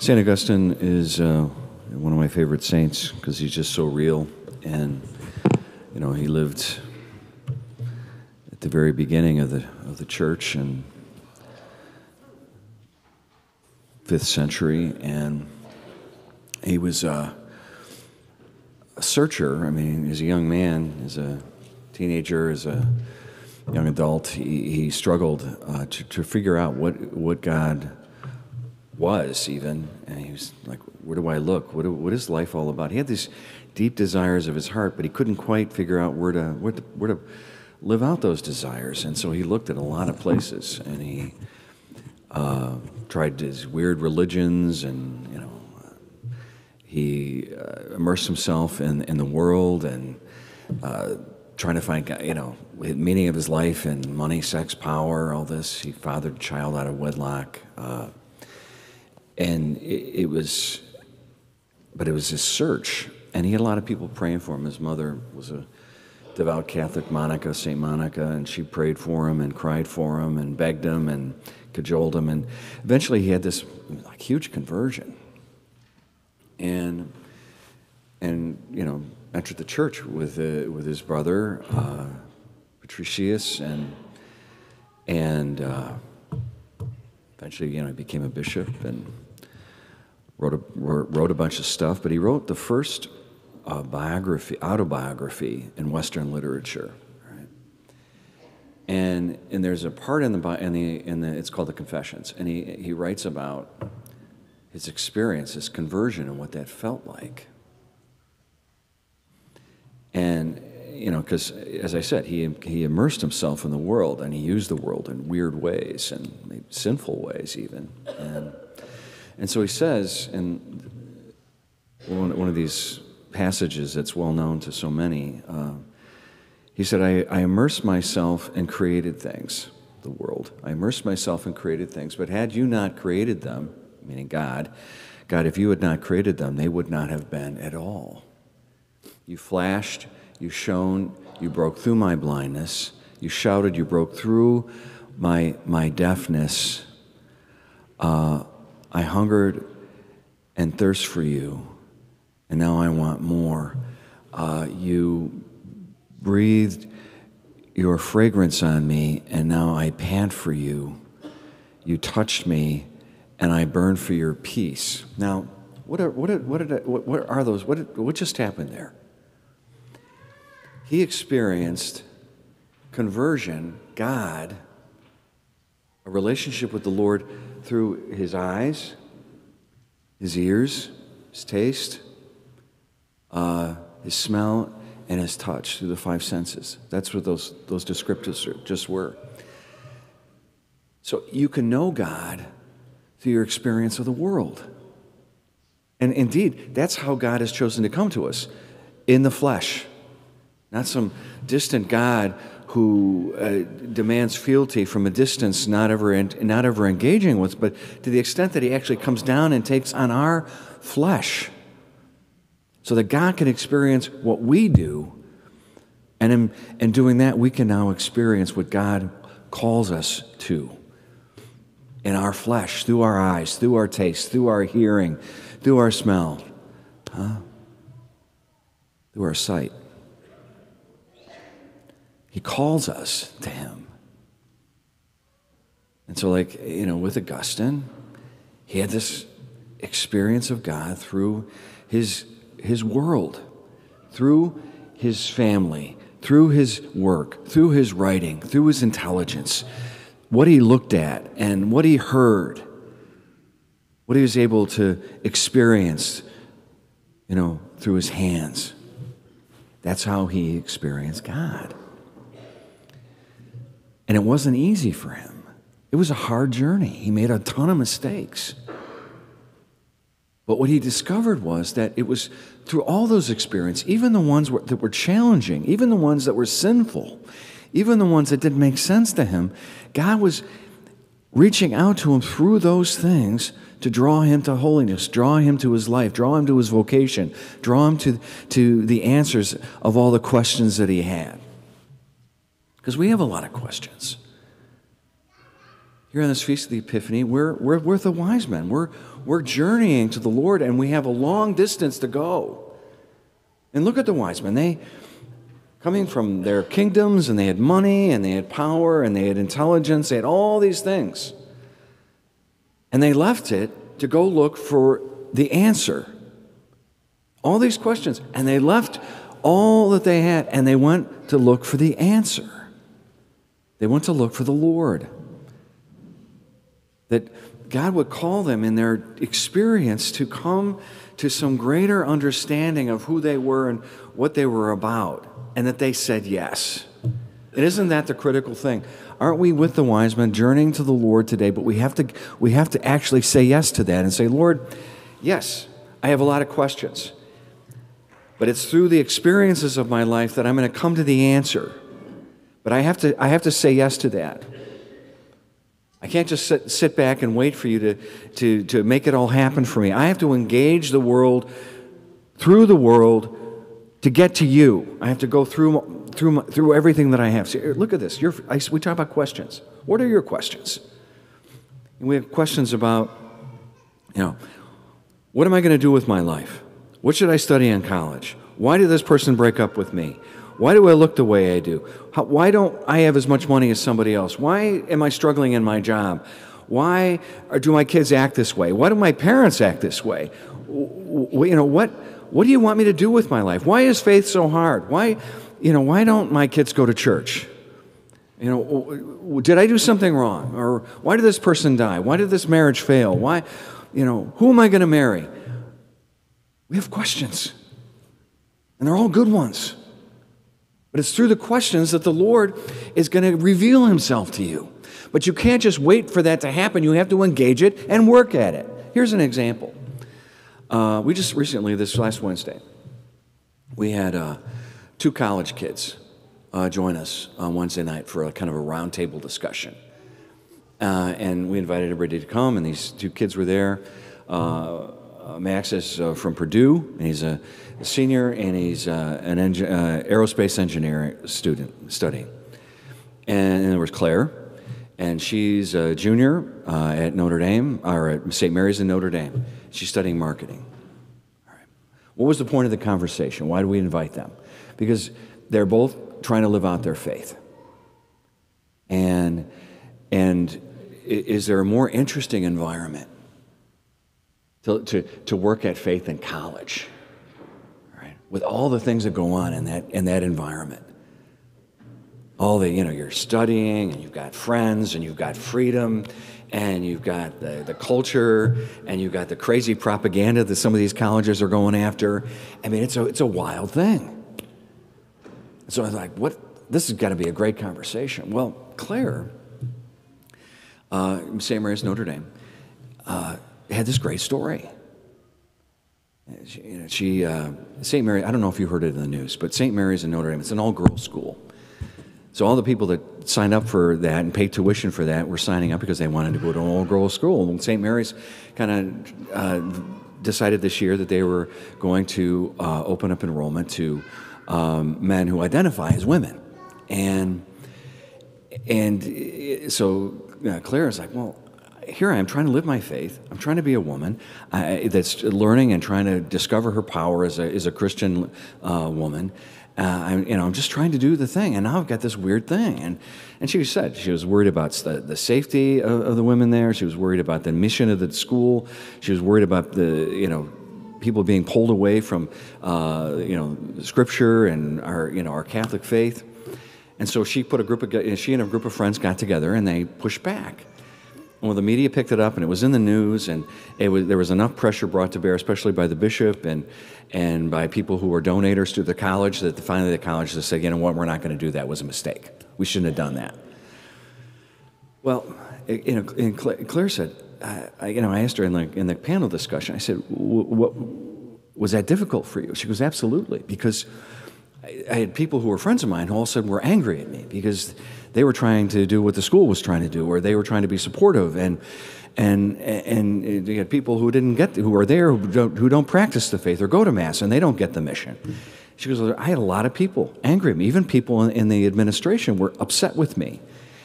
St. Augustine is uh, one of my favorite saints because he's just so real. And, you know, he lived at the very beginning of the, of the church and fifth century. And he was uh, a searcher. I mean, as a young man, as a teenager, as a young adult, he, he struggled uh, to, to figure out what, what God was even. And he was like, where do I look? What, what is life all about? He had these deep desires of his heart, but he couldn't quite figure out where to, where to, where to live out those desires. And so he looked at a lot of places and he uh, tried his weird religions and, you know, he uh, immersed himself in, in the world and uh, trying to find, you know, meaning of his life and money, sex, power, all this. He fathered a child out of wedlock. And it, it, was, but it was his search. And he had a lot of people praying for him. His mother was a devout Catholic, Monica, St. Monica, and she prayed for him and cried for him and begged him and cajoled him. And eventually he had this like, huge conversion. And, and, you know, entered the church with, uh, with his brother, uh, Patricius, and, and uh, eventually, you know, he became a bishop and wrote a, wrote a bunch of stuff, but he wrote the first uh, biography, autobiography in Western literature. And, and there's a part in the, in the, in the, it's called the Confessions, and he, he writes about his experience, his conversion, and what that felt like. And, you know, because as I said, he, he immersed himself in the world and he used the world in weird ways and sinful ways, even. And, and so he says in one, of these passages that's well known to so many, uh, he said, I, I immerse myself in created things, the world. I immersed myself in created things, but had you not created them, meaning God, God, if you had not created them, they would not have been at all. You flashed, you shone, you broke through my blindness, you shouted, you broke through my, my deafness. Uh, I hungered and thirst for you, and now I want more. Uh, you breathed your fragrance on me, and now I pant for you. You touched me, and I burn for your peace. Now, what are, what, are, what, are, what are those? What, what just happened there? He experienced conversion, God, relationship with the Lord through his eyes, his ears, his taste, uh, his smell, and his touch through the five senses. That's what those, those descriptors just were. So you can know God through your experience of the world. And indeed, that's how God has chosen to come to us in the flesh. Not some distant God who uh, demands fealty from a distance, not ever, not ever engaging with, but to the extent that he actually comes down and takes on our flesh so that God can experience what we do. And in, in doing that, we can now experience what God calls us to in our flesh, through our eyes, through our taste, through our hearing, through our smell, huh? through our sight. He calls us to Him. And so, like, you know, with Augustine, he had this experience of God through his, his world, through his family, through his work, through his writing, through his intelligence, what he looked at and what he heard, what he was able to experience, you know, through his hands. That's how he experienced God. And it wasn't easy for him. It was a hard journey. He made a ton of mistakes. But what he discovered was that it was through all those experiences, even the ones that were challenging, even the ones that were sinful, even the ones that didn't make sense to him, God was reaching out to him through those things to draw him to holiness, draw him to his life, draw him to his vocation, draw him to, to the answers of all the questions that he had. Because we have a lot of questions. here on this Feast of the Epiphany, we're, we're, we're the wise men. We're, we're journeying to the Lord, and we have a long distance to go. And look at the wise men. They, coming from their kingdoms, and they had money, and they had power, and they had intelligence, they had all these things. And they left it to go look for the answer. All these questions. And they left all that they had, and they went to look for the answer. They went to look for the Lord. That God would call them in their experience to come to some greater understanding of who they were and what they were about, and that they said yes. And isn't that the critical thing? Aren't we with the wise men journeying to the Lord today? But we have to, we have to actually say yes to that and say, Lord, yes, I have a lot of questions. But it's through the experiences of my life that I'm going to come to the answer. But I have to, I have to say yes to that. I can't just sit, sit back and wait for you to, to, to make it all happen for me. I have to engage the world through the world to get to you. I have to go through, through, through everything that I have. See, look at this. I, we talk about questions. What are your questions? And we have questions about, you know, what am I going to do with my life? What should I study in college? Why did this person break up with me? Why do I look the way I do? How, why don't I have as much money as somebody else? Why am I struggling in my job? Why do my kids act this way? Why do my parents act this way? You know, what, what do you want me to do with my life? Why is faith so hard? Why, you know, why don't my kids go to church? You know, did I do something wrong? Or why did this person die? Why did this marriage fail? Why, you know, who am I going to marry? We have questions, and they're all good ones. But it's through the questions that the Lord is going to reveal himself to you. But you can't just wait for that to happen. You have to engage it and work at it. Here's an example. Uh, we just recently, this last Wednesday, we had uh, two college kids uh, join us on Wednesday night for a kind of a roundtable discussion. Uh, and we invited everybody to come, and these two kids were there. Uh, uh, Max is from Purdue, and he's a senior, and he's uh, an uh, aerospace engineering student studying. And, and there was Claire, and she's a junior uh, at Notre Dame, or at St. Mary's in Notre Dame. She's studying marketing. What was the point of the conversation? Why do we invite them? Because they're both trying to live out their faith. And, and is there a more interesting environment to, to, to work at faith in college? Right? With all the things that go on in that, in that environment. All the, you know, you're studying and you've got friends and you've got freedom and you've got the, the culture and you've got the crazy propaganda that some of these colleges are going after. I mean, it's a, it's a wild thing. So I was like, what? This has got to be a great conversation. Well, Claire, uh, St. Mary's Notre Dame, uh, had this great story. She, you know, she uh, St. Mary, I don't know if you heard it in the news, but St. Mary's in Notre Dame, it's an all girls school. So all the people that signed up for that and paid tuition for that were signing up because they wanted to go to an all girls school. And St. Mary's kind of uh, decided this year that they were going to uh, open up enrollment to um, men who identify as women. And, and so uh, Claire is like, well, here I am trying to live my faith. I'm trying to be a woman uh, that's learning and trying to discover her power as a, as a Christian uh, woman. Uh, I'm, you know, I'm just trying to do the thing, and now I've got this weird thing. And, and she said she was worried about the, the safety of, of the women there. She was worried about the mission of the school. She was worried about the, you know, people being pulled away from, uh, you know, Scripture and our, you know, our Catholic faith. And so she put a group of, she and a group of friends got together and they pushed back. Well, the media picked it up, and it was in the news, and was, there was enough pressure brought to bear, especially by the bishop and and by people who were donors to the college, that finally the college just said, you know what, we're not going to do that. It was a mistake. We shouldn't have done that. Well, you know, Claire said, I, you know, I asked her in the in the panel discussion. I said, what was that difficult for you? She goes, absolutely, because I had people who were friends of mine who all sudden were angry at me because they were trying to do what the school was trying to do, or they were trying to be supportive, and and and you had people who didn't get who are there who don't, who don't practice the faith or go to mass, and they don't get the mission. She goes, I had a lot of people angry at me. Even people in the administration were upset with me,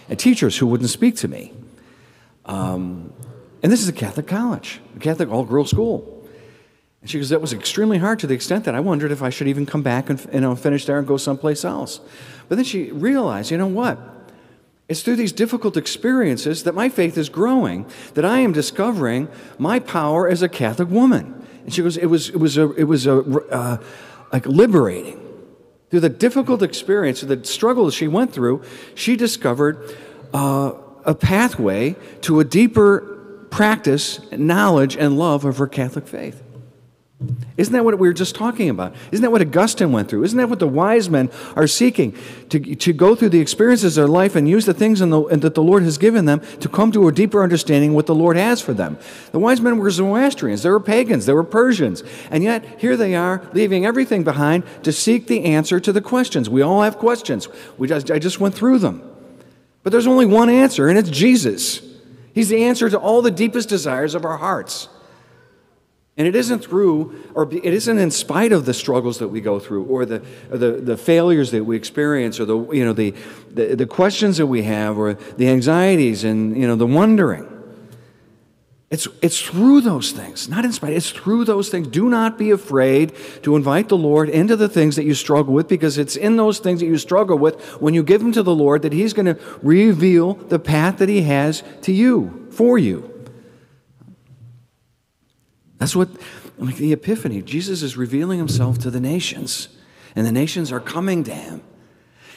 and teachers who wouldn't speak to me. Um, and this is a Catholic college, a Catholic all girls school. And she goes, That was extremely hard to the extent that I wondered if I should even come back and you know, finish there and go someplace else. But then she realized, you know what? It's through these difficult experiences that my faith is growing, that I am discovering my power as a Catholic woman. And she goes, It was, it was, a, it was a, uh, like liberating. Through the difficult experience, the struggles she went through, she discovered uh, a pathway to a deeper practice, knowledge, and love of her Catholic faith. Isn't that what we were just talking about? Isn't that what Augustine went through? Isn't that what the wise men are seeking? To, to go through the experiences of their life and use the things the, that the Lord has given them to come to a deeper understanding of what the Lord has for them. The wise men were Zoroastrians, they were pagans, they were Persians. And yet, here they are, leaving everything behind to seek the answer to the questions. We all have questions. We just, I just went through them. But there's only one answer, and it's Jesus. He's the answer to all the deepest desires of our hearts. And it isn't through, or it isn't in spite of the struggles that we go through, or the, or the, the failures that we experience, or the, you know, the, the, the questions that we have, or the anxieties and you know, the wondering. It's, it's through those things, not in spite, it's through those things. Do not be afraid to invite the Lord into the things that you struggle with, because it's in those things that you struggle with when you give them to the Lord that He's going to reveal the path that He has to you, for you. That's what, like the Epiphany, Jesus is revealing himself to the nations, and the nations are coming to him.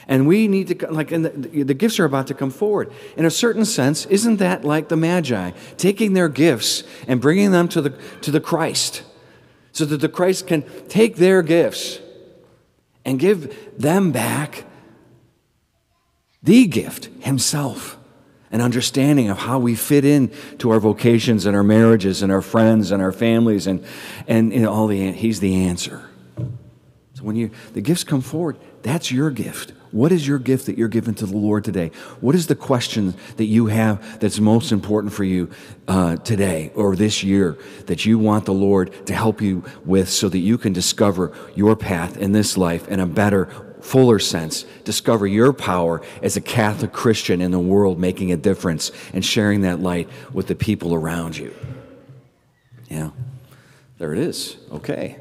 And we need to, like, and the, the, gifts are about to come forward. In a certain sense, isn't that like the Magi, taking their gifts and bringing them to the, to the Christ, so that the Christ can take their gifts and give them back the gift, Himself an understanding of how we fit in to our vocations and our marriages and our friends and our families and, and you know, all the he's the answer. So when you the gifts come forward that's your gift. What is your gift that you're giving to the lord today? What is the question that you have that's most important for you uh, today or this year that you want the lord to help you with so that you can discover your path in this life and a better fuller sense, discover your power as a Catholic Christian in the world, making a difference and sharing that light with the people around you. Yeah, there it is. Okay.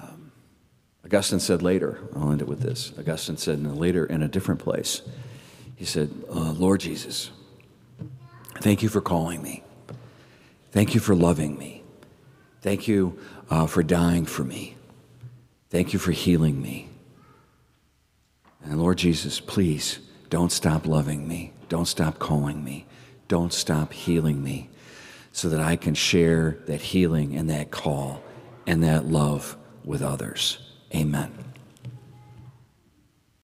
Um, Augustine said later, I'll end it with this. Augustine said in later, in a different place, he said, uh, Lord Jesus, thank you for calling me. Thank you for loving me. Thank you uh, for dying for me. Thank you for healing me. And Lord Jesus, please don't stop loving me. Don't stop calling me. Don't stop healing me so that I can share that healing and that call and that love with others. Amen.